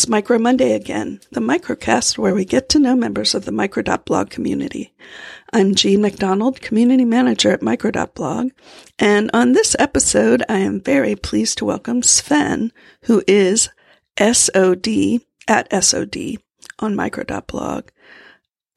It's Micro Monday again, the microcast where we get to know members of the Micro.blog community. I'm Jean MacDonald, Community Manager at Micro.blog, and on this episode, I am very pleased to welcome Sven, who is SOD at SOD on Micro.blog.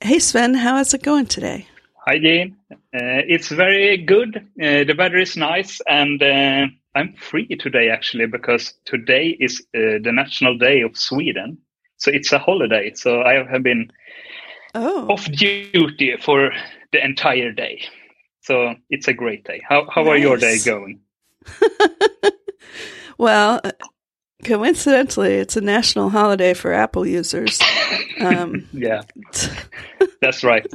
Hey Sven, how is it going today? Hi Jean, uh, it's very good. Uh, the weather is nice and uh, I'm free today actually because today is uh, the national day of Sweden. So it's a holiday. So I have been oh. off duty for the entire day. So it's a great day. How how nice. are your day going? well, uh, coincidentally, it's a national holiday for Apple users. Um, yeah, that's right.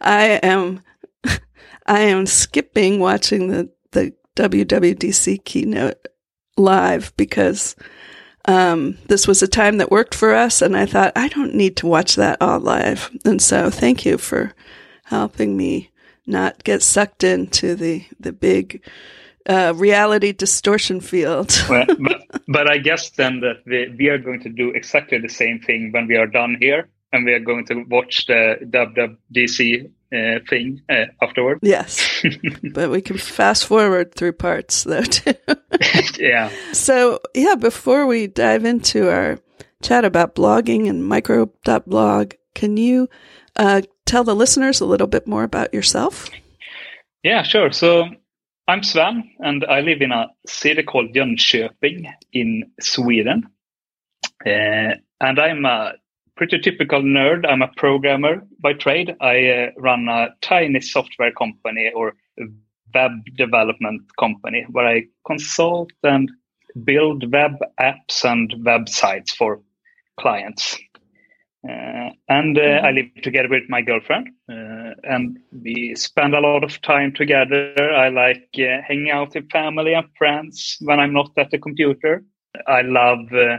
I am I am skipping watching the the WWDC keynote live because um, this was a time that worked for us, and I thought I don't need to watch that all live. And so, thank you for helping me not get sucked into the the big uh, reality distortion field. well, but, but I guess then that we, we are going to do exactly the same thing when we are done here, and we are going to watch the WWDC uh, thing uh, afterward. Yes, but we can fast forward through parts though too. yeah. So yeah, before we dive into our chat about blogging and micro.blog, can you uh, tell the listeners a little bit more about yourself? Yeah, sure. So I'm Sven, and I live in a city called Jönköping in Sweden. Uh, and I'm a pretty typical nerd. I'm a programmer by trade. I uh, run a tiny software company or web development company where I consult and build web apps and websites for clients. Uh, and uh, I live together with my girlfriend, uh, and we spend a lot of time together. I like uh, hanging out with family and friends when I'm not at the computer. I love uh,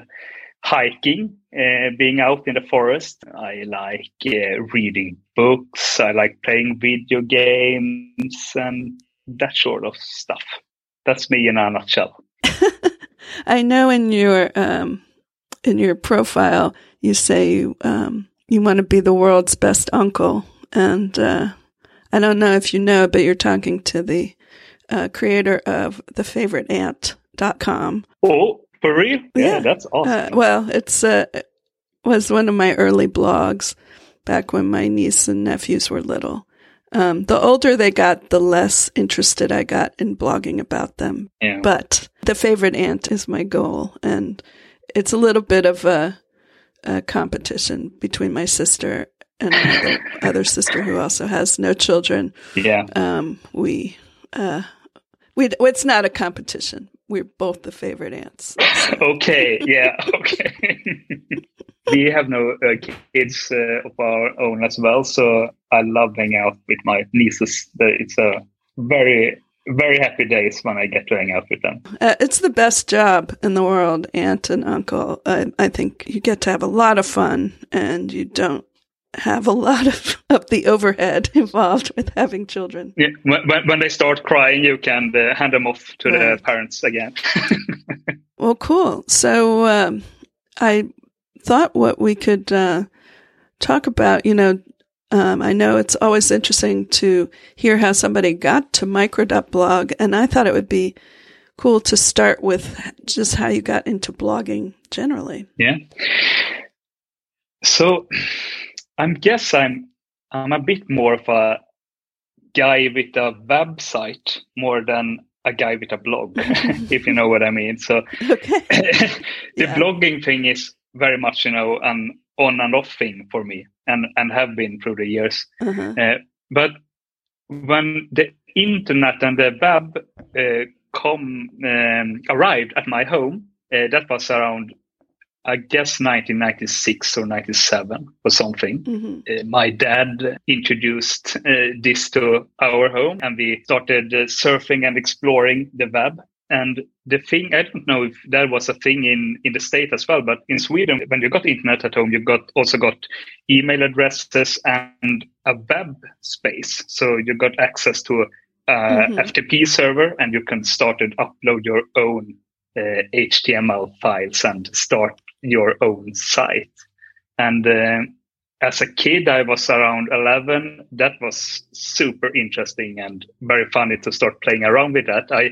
hiking, uh, being out in the forest. I like uh, reading books. I like playing video games and that sort of stuff. That's me in a nutshell. I know in your um, in your profile you say you um, you want to be the world's best uncle, and uh, I don't know if you know, but you're talking to the uh, creator of the favorite aunt.com. Oh, for real? Yeah, yeah that's awesome. Uh, well, it's uh, was one of my early blogs back when my niece and nephews were little. Um, the older they got, the less interested I got in blogging about them. Yeah. But the favorite aunt is my goal, and it's a little bit of a, a competition between my sister and my other sister who also has no children. Yeah. Um, we, uh, we, it's not a competition we're both the favorite aunts. So. okay, yeah, okay. we have no uh, kids uh, of our own as well, so I love hanging out with my nieces. It's a very very happy days when I get to hang out with them. Uh, it's the best job in the world, aunt and uncle. I, I think you get to have a lot of fun, and you don't have a lot of, of the overhead involved with having children. Yeah, when, when they start crying, you can uh, hand them off to right. the parents again. well, cool. So um, I thought what we could uh, talk about, you know, um, I know it's always interesting to hear how somebody got to micro.blog, and I thought it would be cool to start with just how you got into blogging generally. Yeah. So I guess I'm I'm a bit more of a guy with a website more than a guy with a blog, if you know what I mean. So the yeah. blogging thing is very much, you know, an on and off thing for me and, and have been through the years. Uh-huh. Uh, but when the internet and the web uh, come um, arrived at my home, uh, that was around I guess 1996 or 97 or something. Mm-hmm. Uh, my dad introduced uh, this to our home and we started uh, surfing and exploring the web. And the thing, I don't know if that was a thing in, in the state as well, but in Sweden, when you got internet at home, you got also got email addresses and a web space. So you got access to a mm-hmm. FTP server and you can start and upload your own uh, HTML files and start your own site. And uh, as a kid, I was around 11. That was super interesting and very funny to start playing around with that. I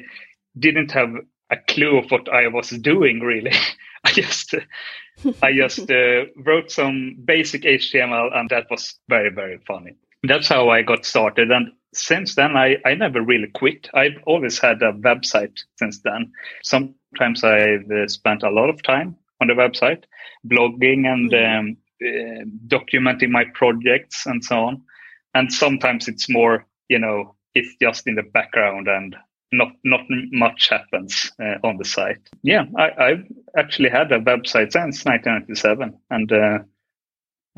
didn't have a clue of what I was doing really. I just I just uh, wrote some basic HTML and that was very very funny. That's how I got started and since then I, I never really quit. I've always had a website since then. Sometimes I've uh, spent a lot of time on the website blogging and mm-hmm. um, uh, documenting my projects and so on. And sometimes it's more, you know, it's just in the background and not not much happens uh, on the site. Yeah, I, have actually had a website since 1997 and uh,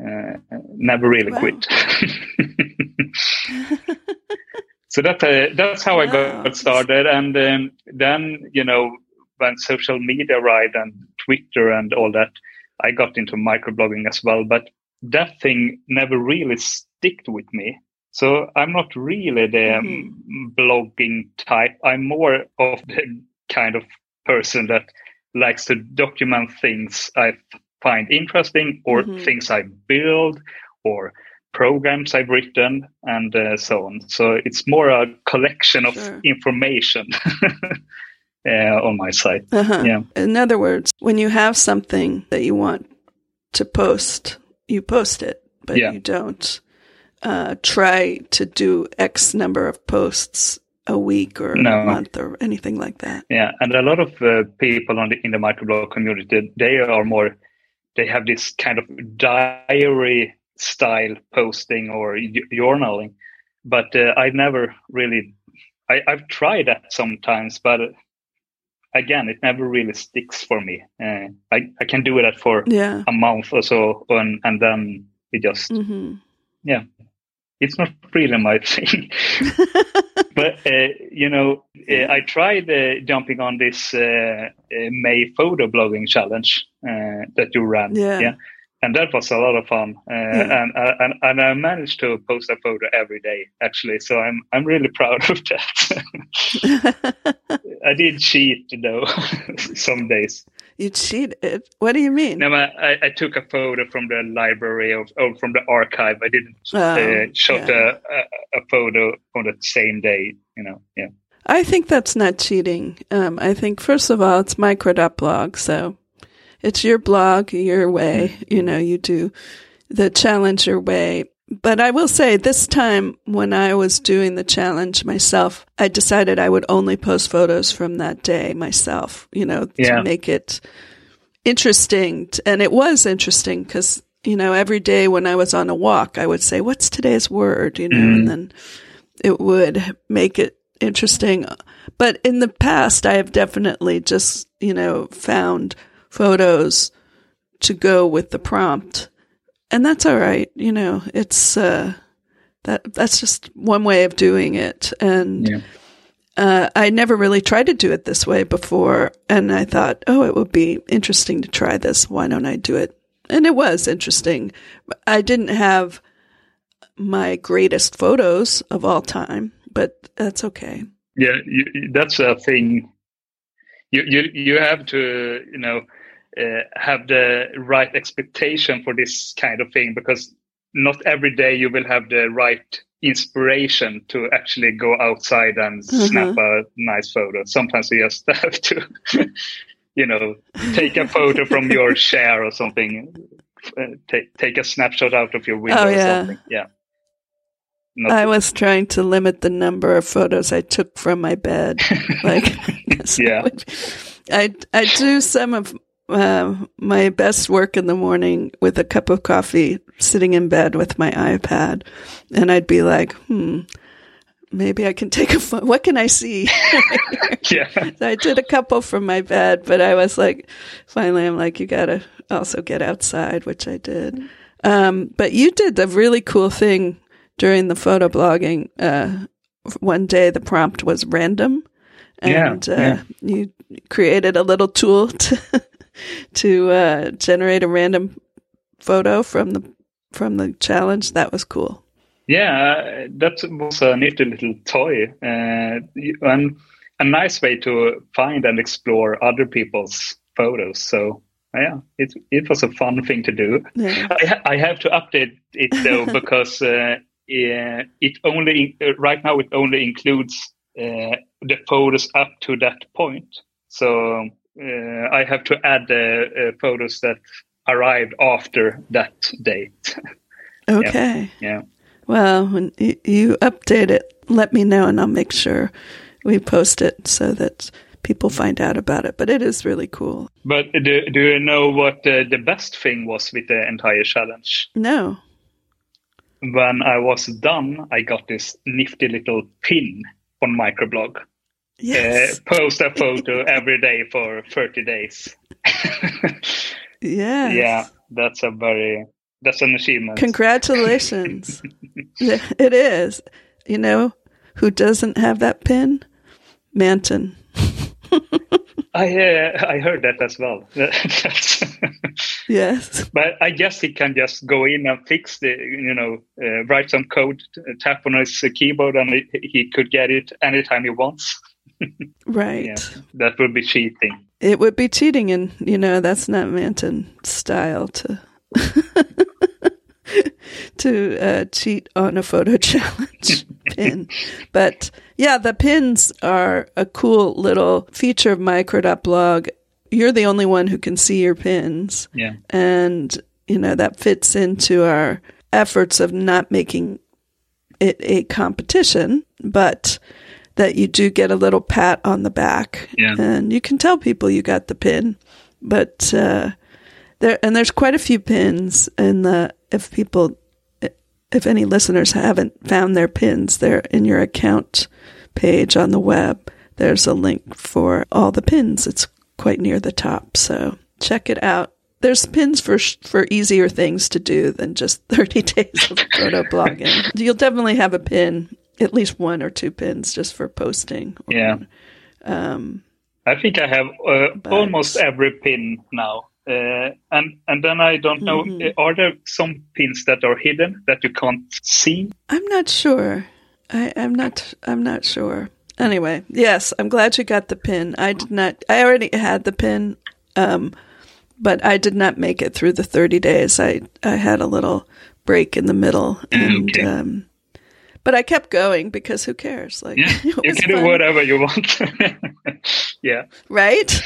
uh, never really wow. quit. so that uh, that's how wow. I got started, and um, then you know when social media arrived and Twitter and all that, I got into microblogging as well. But that thing never really sticked with me. So I'm not really the mm-hmm. blogging type. I'm more of the kind of person that likes to document things I find interesting or mm-hmm. things I build or programs I've written and uh, so on. So it's more a collection of sure. information on my site. Uh-huh. Yeah. In other words, when you have something that you want to post, you post it, but yeah. you don't uh, try to do X number of posts a week or no. a month or anything like that. Yeah, and a lot of uh, people on the, in the microblog community, they are more, they have this kind of diary style posting or journaling, but uh, I've never really, I, have tried that sometimes, but again, it never really sticks for me. Uh, I, I can do that for yeah. a month or so, and, and then it just, mm-hmm. yeah it's not really my thing. but uh, you know, uh, I tried uh, jumping on this uh, uh, May photo blogging challenge uh, that you ran. Yeah. yeah. And that was a lot of fun, yeah. and, and and I managed to post a photo every day actually. So I'm I'm really proud of that. I did cheat though some days. You cheated. What do you mean? No, I, I took a photo from the library or, or from the archive. I didn't oh, uh, shot yeah. a, a, photo on the same day. You know, yeah. I think that's not cheating. Um, I think first of all, it's micro.blog, so it's your blog, your way. You know, you do the challenge your way. But I will say this time when I was doing the challenge myself, I decided I would only post photos from that day myself, you know, yeah. to make it interesting. And it was interesting because, you know, every day when I was on a walk, I would say, what's today's word, you know, mm-hmm. and then it would make it interesting. But in the past, I have definitely just, you know, found photos to go with the prompt and that's all right. You know, it's uh, that that's just one way of doing it, and yeah. uh, I never really tried to do it this way before, and I thought, oh, it would be interesting to try this. Why don't I do it? And it was interesting. I didn't have my greatest photos of all time, but that's okay. Yeah, you, that's a thing. You you you have to you know uh, have the right expectation for this kind of thing because not every day you will have the right inspiration to actually go outside and mm-hmm. snap a nice photo. Sometimes you just have to, you know, take a photo from your chair or something. Uh, take take a snapshot out of your window oh, yeah. or something. Yeah. Not I was trying to limit the number of photos I took from my bed. Like, yeah, I I do some of uh, my best work in the morning with a cup of coffee, sitting in bed with my iPad, and I'd be like, hmm, maybe I can take a photo. What can I see? yeah. So I did a couple from my bed, but I was like, finally, I'm like, you gotta also get outside, which I did. Um, but you did the really cool thing during the photo blogging. Uh, one day the prompt was random and yeah, uh, yeah. you created a little tool to to uh, generate a random photo from the from the challenge. That was cool. Yeah, that was a nifty little toy, uh, and a nice way to find and explore other people's photos. So yeah, it it was a fun thing to do. Yeah. I, I have to update it though because uh, it only uh, right now it only includes uh, the photos up to that point. So uh, I have to add the photos that arrived after that date. Okay. yeah. yeah. Well, when you update it, let me know and I'll make sure we post it so that people find out about it. But it is really cool. But do, do you know what uh, the best thing was with the entire challenge? No. When I was done, I got this nifty little pin on microblog. Yes. Uh, post a photo every day for 30 days. yeah. Yeah, that's a very that's an achievement. Congratulations. it is. You know who doesn't have that pin? Manton. I uh, I heard that as well. yes, but I guess he can just go in and fix the, you know, uh, write some code, tap on his keyboard, and he, he could get it anytime he wants. Right. Yeah, that would be cheating. It would be cheating, and you know that's not Manton style to to uh, cheat on a photo challenge pin. But yeah, the pins are a cool little feature of micro.blog. You're the only one who can see your pins. Yeah. And, you know, that fits into our efforts of not making it a competition, but that you do get a little pat on the back. Yeah. And you can tell people you got the pin. But uh, there and there's quite a few pins in the if people if any listeners haven't found their pins, they're in your account page on the web. There's a link for all the pins. It's quite near the top, so check it out. There's pins for for easier things to do than just 30 days of photo blogging. You'll definitely have a pin, at least one or two pins, just for posting. Or, yeah. Um, I think I have uh, almost every pin now. Uh, and and then I don't know. Mm-hmm. Uh, are there some pins that are hidden that you can't see? I'm not sure. I, I'm not. I'm not sure. Anyway, yes, I'm glad you got the pin. I did not. I already had the pin, um, but I did not make it through the 30 days. I I had a little break in the middle, and okay. um, but I kept going because who cares? Like yeah, you can fun. do whatever you want. yeah. Right?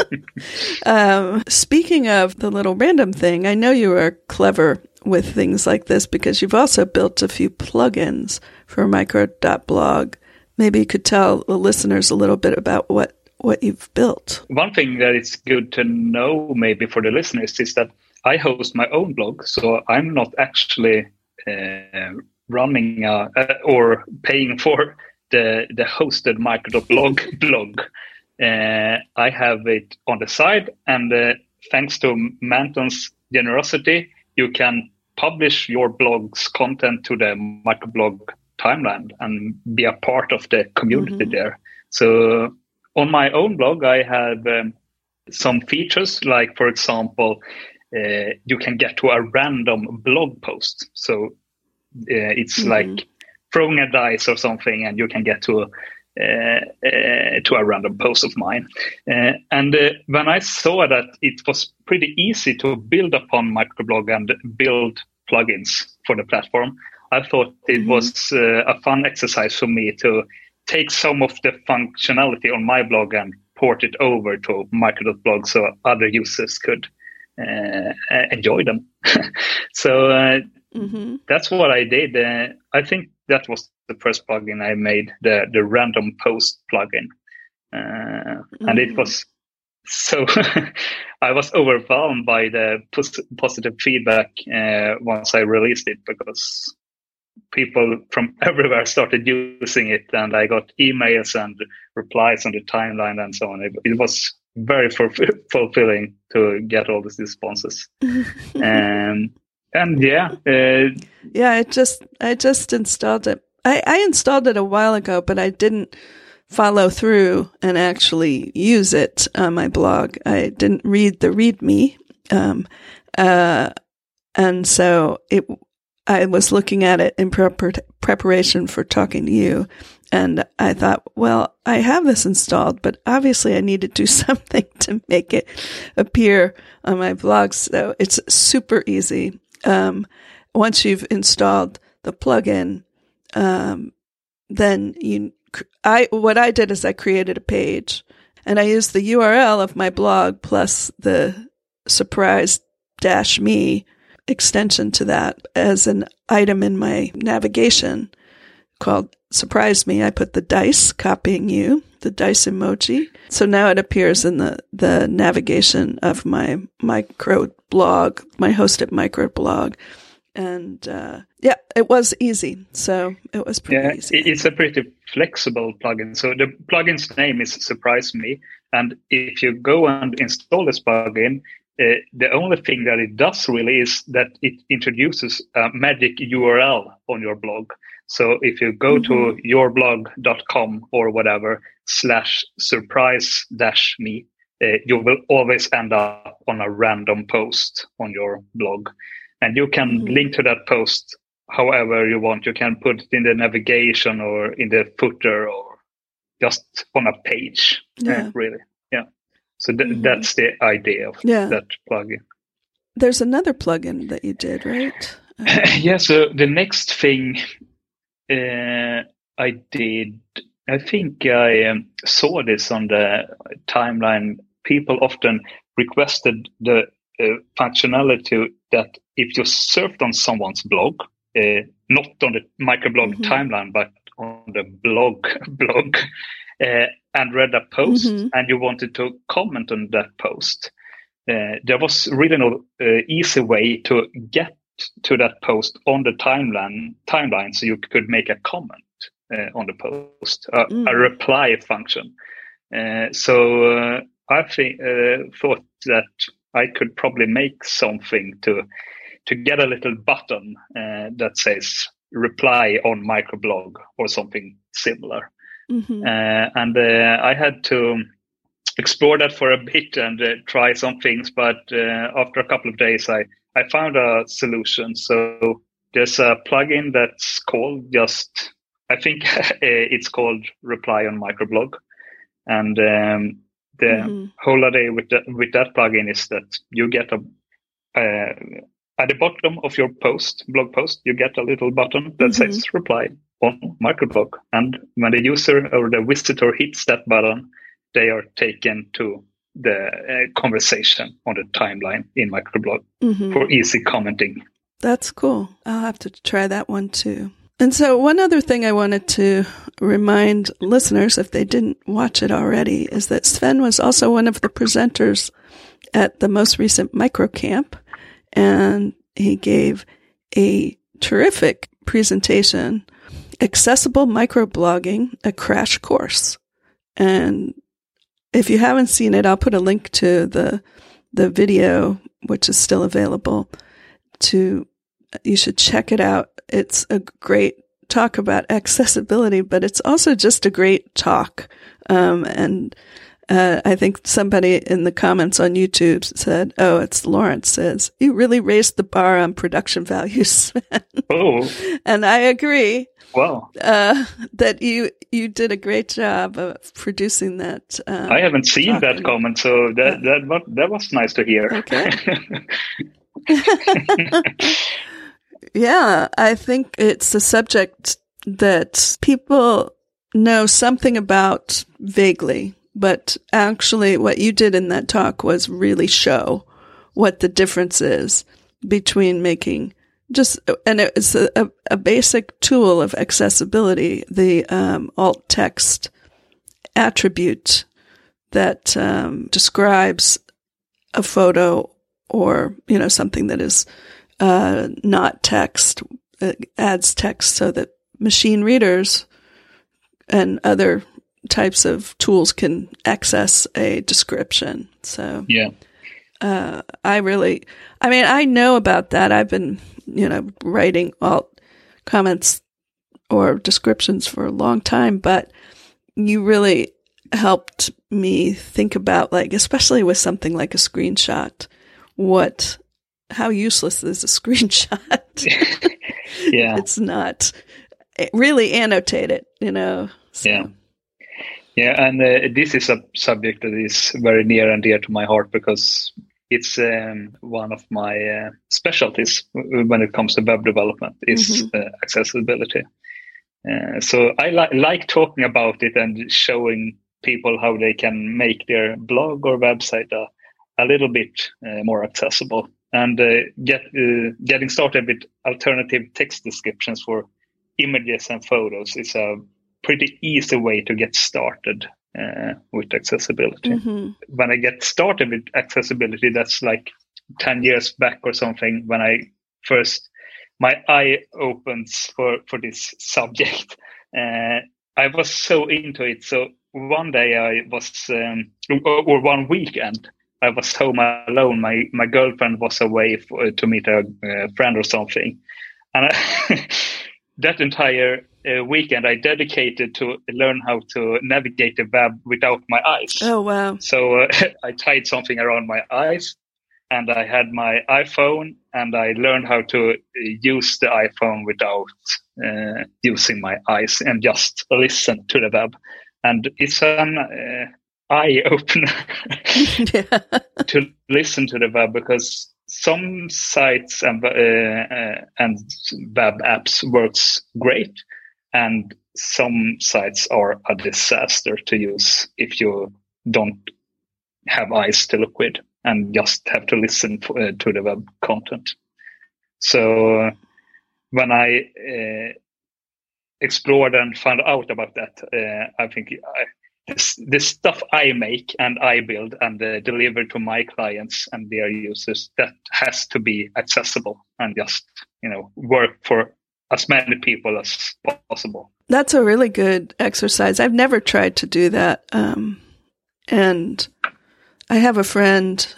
um, speaking of the little random thing, I know you are clever with things like this because you've also built a few plugins for micro.blog. Maybe you could tell the listeners a little bit about what, what you've built. One thing that is good to know, maybe for the listeners, is that I host my own blog, so I'm not actually uh, running uh, or paying for the the hosted micro.blog blog. Uh, I have it on the side, and uh, thanks to Manton's generosity, you can publish your blog's content to the microblog timeline and be a part of the community mm-hmm. there. So on my own blog, I have um, some features, like for example, uh, you can get to a random blog post. So uh, it's mm-hmm. like throwing a dice or something, and you can get to a uh, uh, to a random post of mine. Uh, and uh, when I saw that it was pretty easy to build upon microblog and build plugins for the platform, I thought it mm-hmm. was uh, a fun exercise for me to take some of the functionality on my blog and port it over to micro.blog so other users could uh, enjoy them. so Mm-hmm. That's what I did. Uh, I think that was the first plugin I made, the the random post plugin, uh, mm-hmm. and it mm. was so. I was overwhelmed by the pos- positive feedback uh, once I released it because people from everywhere started using it, and I got emails and replies on the timeline and so on. It, it was very fulfilling to get all these responses. um, and yeah, uh, yeah. I just I just installed it. I, I installed it a while ago, but I didn't follow through and actually use it on my blog. I didn't read the README, um, uh, and so it. I was looking at it in prep- preparation for talking to you, And I thought, well, I have this installed, but obviously I need to do something to make it appear on my blog. So it's super easy. Um, once you've installed the plugin, um, then you, I, what I did is I created a page and I used the URL of my blog plus the surprise dash me extension to that as an item in my navigation called surprise me. I put the dice copying you, the dice emoji. So now it appears in the, the navigation of my micro blog, my hosted micro blog. And, uh, yeah, it was easy. So it was pretty yeah, easy. It's a pretty flexible plugin. So the plugin's name is Surprise Me. And if you go and install this plugin, uh, the only thing that it does really is that it introduces a magic URL on your blog. So if you go mm-hmm. to yourblog.com or whatever slash surprise dash me, uh, you will always end up on a random post on your blog. And you can mm-hmm. link to that post however you want. You can put it in the navigation or in the footer or just on a page, yeah. uh, really. Yeah. So th- mm-hmm. that's the idea of yeah. that plugin. There's another plugin that you did, right? Uh, yeah. So the next thing uh, I did, I think I um, saw this on the timeline. People often requested the uh, functionality that if you surfed on someone's blog, uh, not on the microblog mm-hmm. timeline, but on the blog blog, uh, and read a post mm-hmm. and you wanted to comment on that post, uh, there was really no uh, easy way to get to that post on the timeline timeline so you could make a comment uh, on the post, mm. a reply function. Uh, so uh, I think thought that I could probably make something to to get a little button that says reply on microblog or something similar. Mm-hmm. Uh, and uh, I had to explore that for a bit and uh, try some things. But after a couple of days, I, I found a solution. So there's a plugin that's called just, I think it's called Reply on Microblog. And um, the mm-hmm. whole idea with, the, with that plugin is that you get a, uh, at the bottom of your post, blog post, you get a little button that mm-hmm. says reply on microblog. And when the user or the visitor hits that button, they are taken to the uh, conversation on the timeline in microblog mm-hmm. for easy commenting. That's cool. I'll have to try that one too. And so, one other thing I wanted to remind listeners, if they didn't watch it already, is that Sven was also one of the presenters at the most recent microcamp, and he gave a terrific presentation accessible microblogging, a crash course. And if you haven't seen it, I'll put a link to the the video, which is still available. To you should check it out. It's a great talk about accessibility, but it's also just a great talk. Um, and uh, I think somebody in the comments on YouTube said, "Oh, it's Lawrence says you really raised the bar on production values." oh, and I agree. Wow. Uh, that you you did a great job of producing that. Um, I haven't seen that comment, so that uh, that that was nice to hear. Okay. yeah, I think it's a subject that people know something about vaguely, but actually, what you did in that talk was really show what the difference is between making just and it's a, a, basic tool of accessibility the um, alt text attribute that um, describes a photo or you know something that is uh, not text it adds text so that machine readers and other types of tools can access a description. So yeah uh, I really, I mean, I know about that. I've been you know, writing alt comments or descriptions for a long time, but you really helped me think about like, especially with something like a screenshot, what, how useless is a screenshot? yeah. It's not really annotate it, you know, So. Yeah. Yeah, and uh, this is a subject that is very near and dear to my heart because it's um, one of my uh, specialties when it comes to web development is mm-hmm. uh, accessibility. Uh, so I li- like talking about it and showing people how they can make their blog or website a, a little bit uh, more accessible and uh, get getting started with alternative text descriptions for images and photos is a pretty easy way to get started uh, accessibility. Mm-hmm. When I get started with accessibility, that's like 10 years back or something when I first, my eye opens for, for this subject. Uh, I was so into it. So one day I was, um, or, or, one weekend, I was home alone. My, my girlfriend was away for, to meet a, a friend or something. And I, that entire uh, weekend I dedicated to learn how to navigate the web without my eyes. Oh wow! So uh, I tied something around my eyes, and I had my iPhone, and I learned how to uh, use the iPhone without uh, using my eyes and just listen to the web. And it's an uh, eye opener to listen to the web because some sites and, uh, uh, and web apps works great and some sites are a disaster to use if you don't have eyes to look with and just have to listen for, uh, to the web content. So when I uh, explored and found out about that, uh, I think I, this, stuff I make and I build and uh, deliver to my clients and their users that has to be accessible and just you know work for as many people as possible. That's a really good exercise. I've never tried to do that. Um, and I have a friend,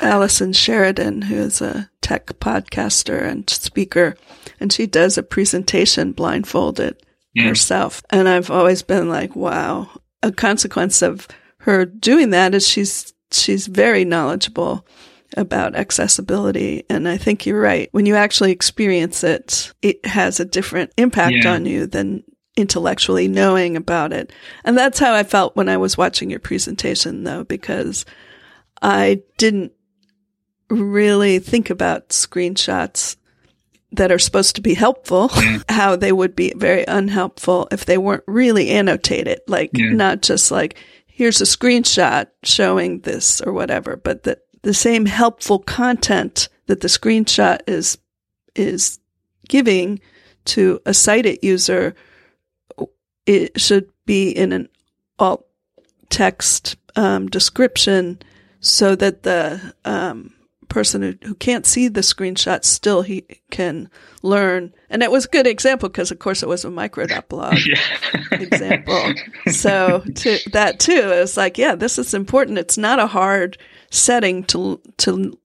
Allison Sheridan, who is a tech podcaster and speaker, and she does a presentation blindfolded yeah. herself. And I've always been like, wow. A consequence of her doing that is she's she's very knowledgeable about accessibility. And I think you're right. When you actually experience it, it has a different impact yeah. on you than intellectually knowing about it. And that's how I felt when I was watching your presentation though, because I didn't really think about screenshots that are supposed to be helpful, how they would be very unhelpful if they weren't really annotated, like yeah. not just like, here's a screenshot showing this or whatever, but that the same helpful content that the screenshot is is giving to a sighted user it should be in an alt text um, description so that the um, person who, who can't see the screenshot still he can learn. And it was a good example because, of course, it was a micro.blog example. So to that too, it was like, yeah, this is important. It's not a hard setting to to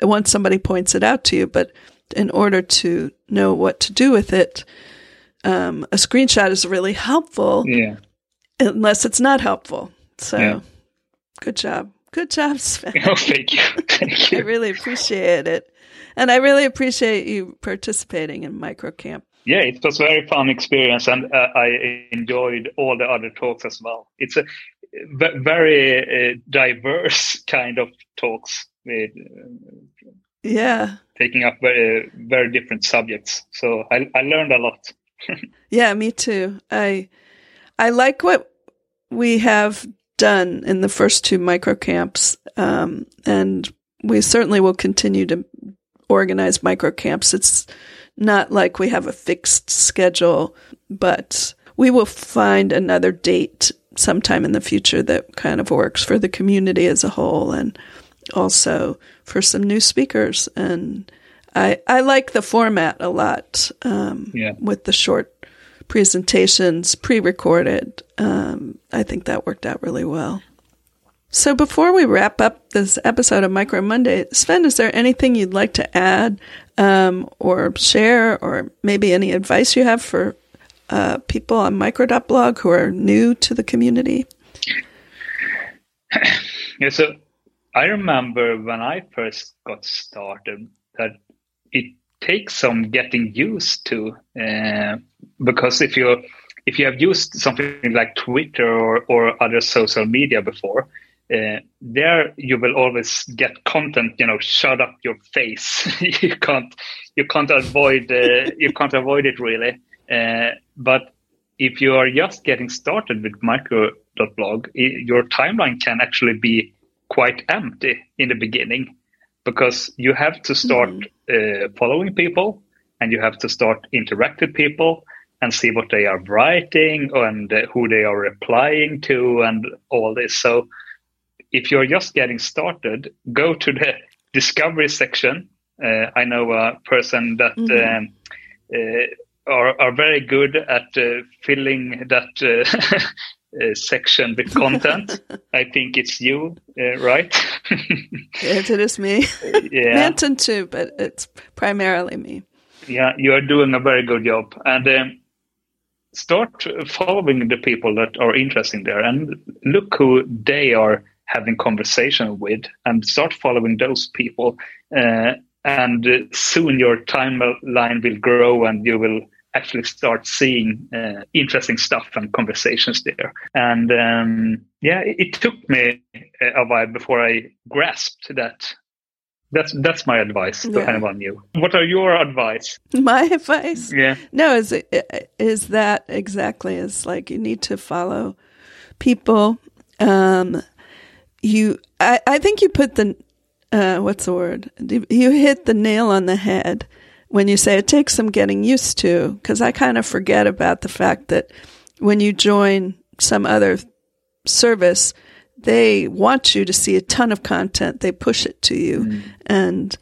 once somebody points it out to you, but in order to know what to do with it, um, a screenshot is really helpful. Yeah. Unless it's not helpful. So, yeah. good job. Good job, Sven. Oh, thank you. Thank you. I really appreciate it. And I really appreciate you participating in MicroCamp. Yeah, it was a very fun experience, and uh, I enjoyed all the other talks as well. It's a very uh, diverse kind of talks with uh, yeah taking up very very different subjects. So I I learned a lot. yeah, me too. I I like what we have done in the first two micro camps, um, and we certainly will continue to organize micro camps. It's not like we have a fixed schedule, but we will find another date sometime in the future that kind of works for the community as a whole and also for some new speakers. And I, I like the format a lot um, yeah. with the short presentations pre recorded. Um, I think that worked out really well. So before we wrap up this episode of Micro Monday, Sven, is there anything you'd like to add um, or share, or maybe any advice you have for uh, people on micro.blog who are new to the community? Yeah, so I remember when I first got started that it takes some getting used to uh, because if you if you have used something like Twitter or, or other social media before, uh, there you will always get content. You know, shut up your face. you can't you can't avoid uh, you can't avoid it really. Uh, but if you are just getting started with micro.blog, your timeline can actually be quite empty in the beginning because you have to start mm. uh, following people and you have to start interact with people and see what they are writing and uh, who they are replying to and all this. So if you're just getting started, go to the discovery section. Uh, I know a person that mm-hmm. um, uh, are, are very good at uh, filling that uh, section with content. I think it's you, uh, right? yes, it is me. yeah. Manton too, but it's primarily me. Yeah, you are doing a very good job. And um, start following the people that are interesting there and look who they are having conversation with and start following those people. Uh, and soon your timeline will grow and you will actually start seeing uh, interesting stuff and conversations there. And um, yeah, it, it, took me a while before I grasped that. That's that's my advice to yeah. anyone new. What are your advice? My advice? Yeah. No, is is that exactly? Is like you need to follow people. Um, you, I, I think you put the, uh, what's the word? You hit the nail on the head when you say it takes some getting used to, because I kind of forget about the fact that when you join some other service, they want you to see a ton of content. They push it to you. Mm. And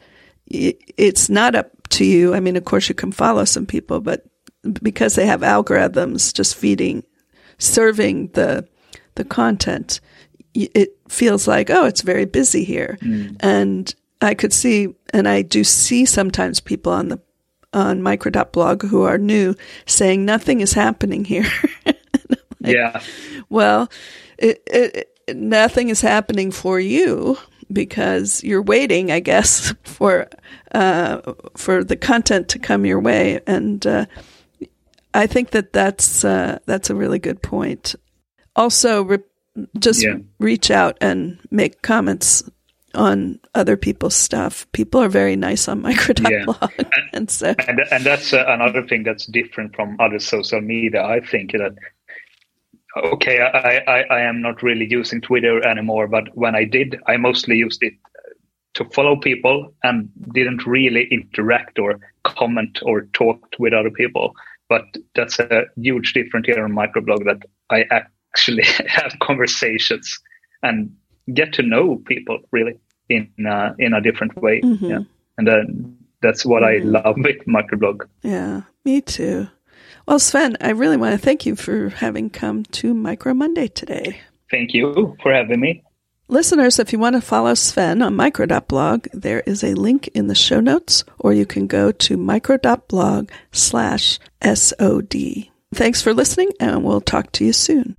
it's not up to you. I mean, of course, you can follow some people, but because they have algorithms just feeding, serving the, the content, it feels like, oh, it's very busy here. Mm. And I could see, and I do see sometimes people on the on micro.blog who are new saying nothing is happening here. like, yeah. Well, it, it, nothing is happening for you because you're waiting, I guess, for uh, for the content to come your way, and uh, I think that that's uh, that's a really good point. Also, re- just yeah. reach out and make comments on other people's stuff. People are very nice on micro.blog. Yeah. And, and, so. and, and that's uh, another thing that's different from other social media. I think that, okay, I, I, I am not really using Twitter anymore, but when I did, I mostly used it to follow people and didn't really interact or comment or talk with other people. But that's a huge difference here on microblog that I actually have conversations and get to know people really in uh, in a different way. Mm-hmm. Yeah, and then that's what mm-hmm. I love with microblog. Yeah, me too. Well, Sven, I really want to thank you for having come to Micro Monday today. Thank you for having me. Listeners, if you want to follow Sven on micro.blog, there is a link in the show notes, or you can go to micro.blog slash SOD. Thanks for listening, and we'll talk to you soon.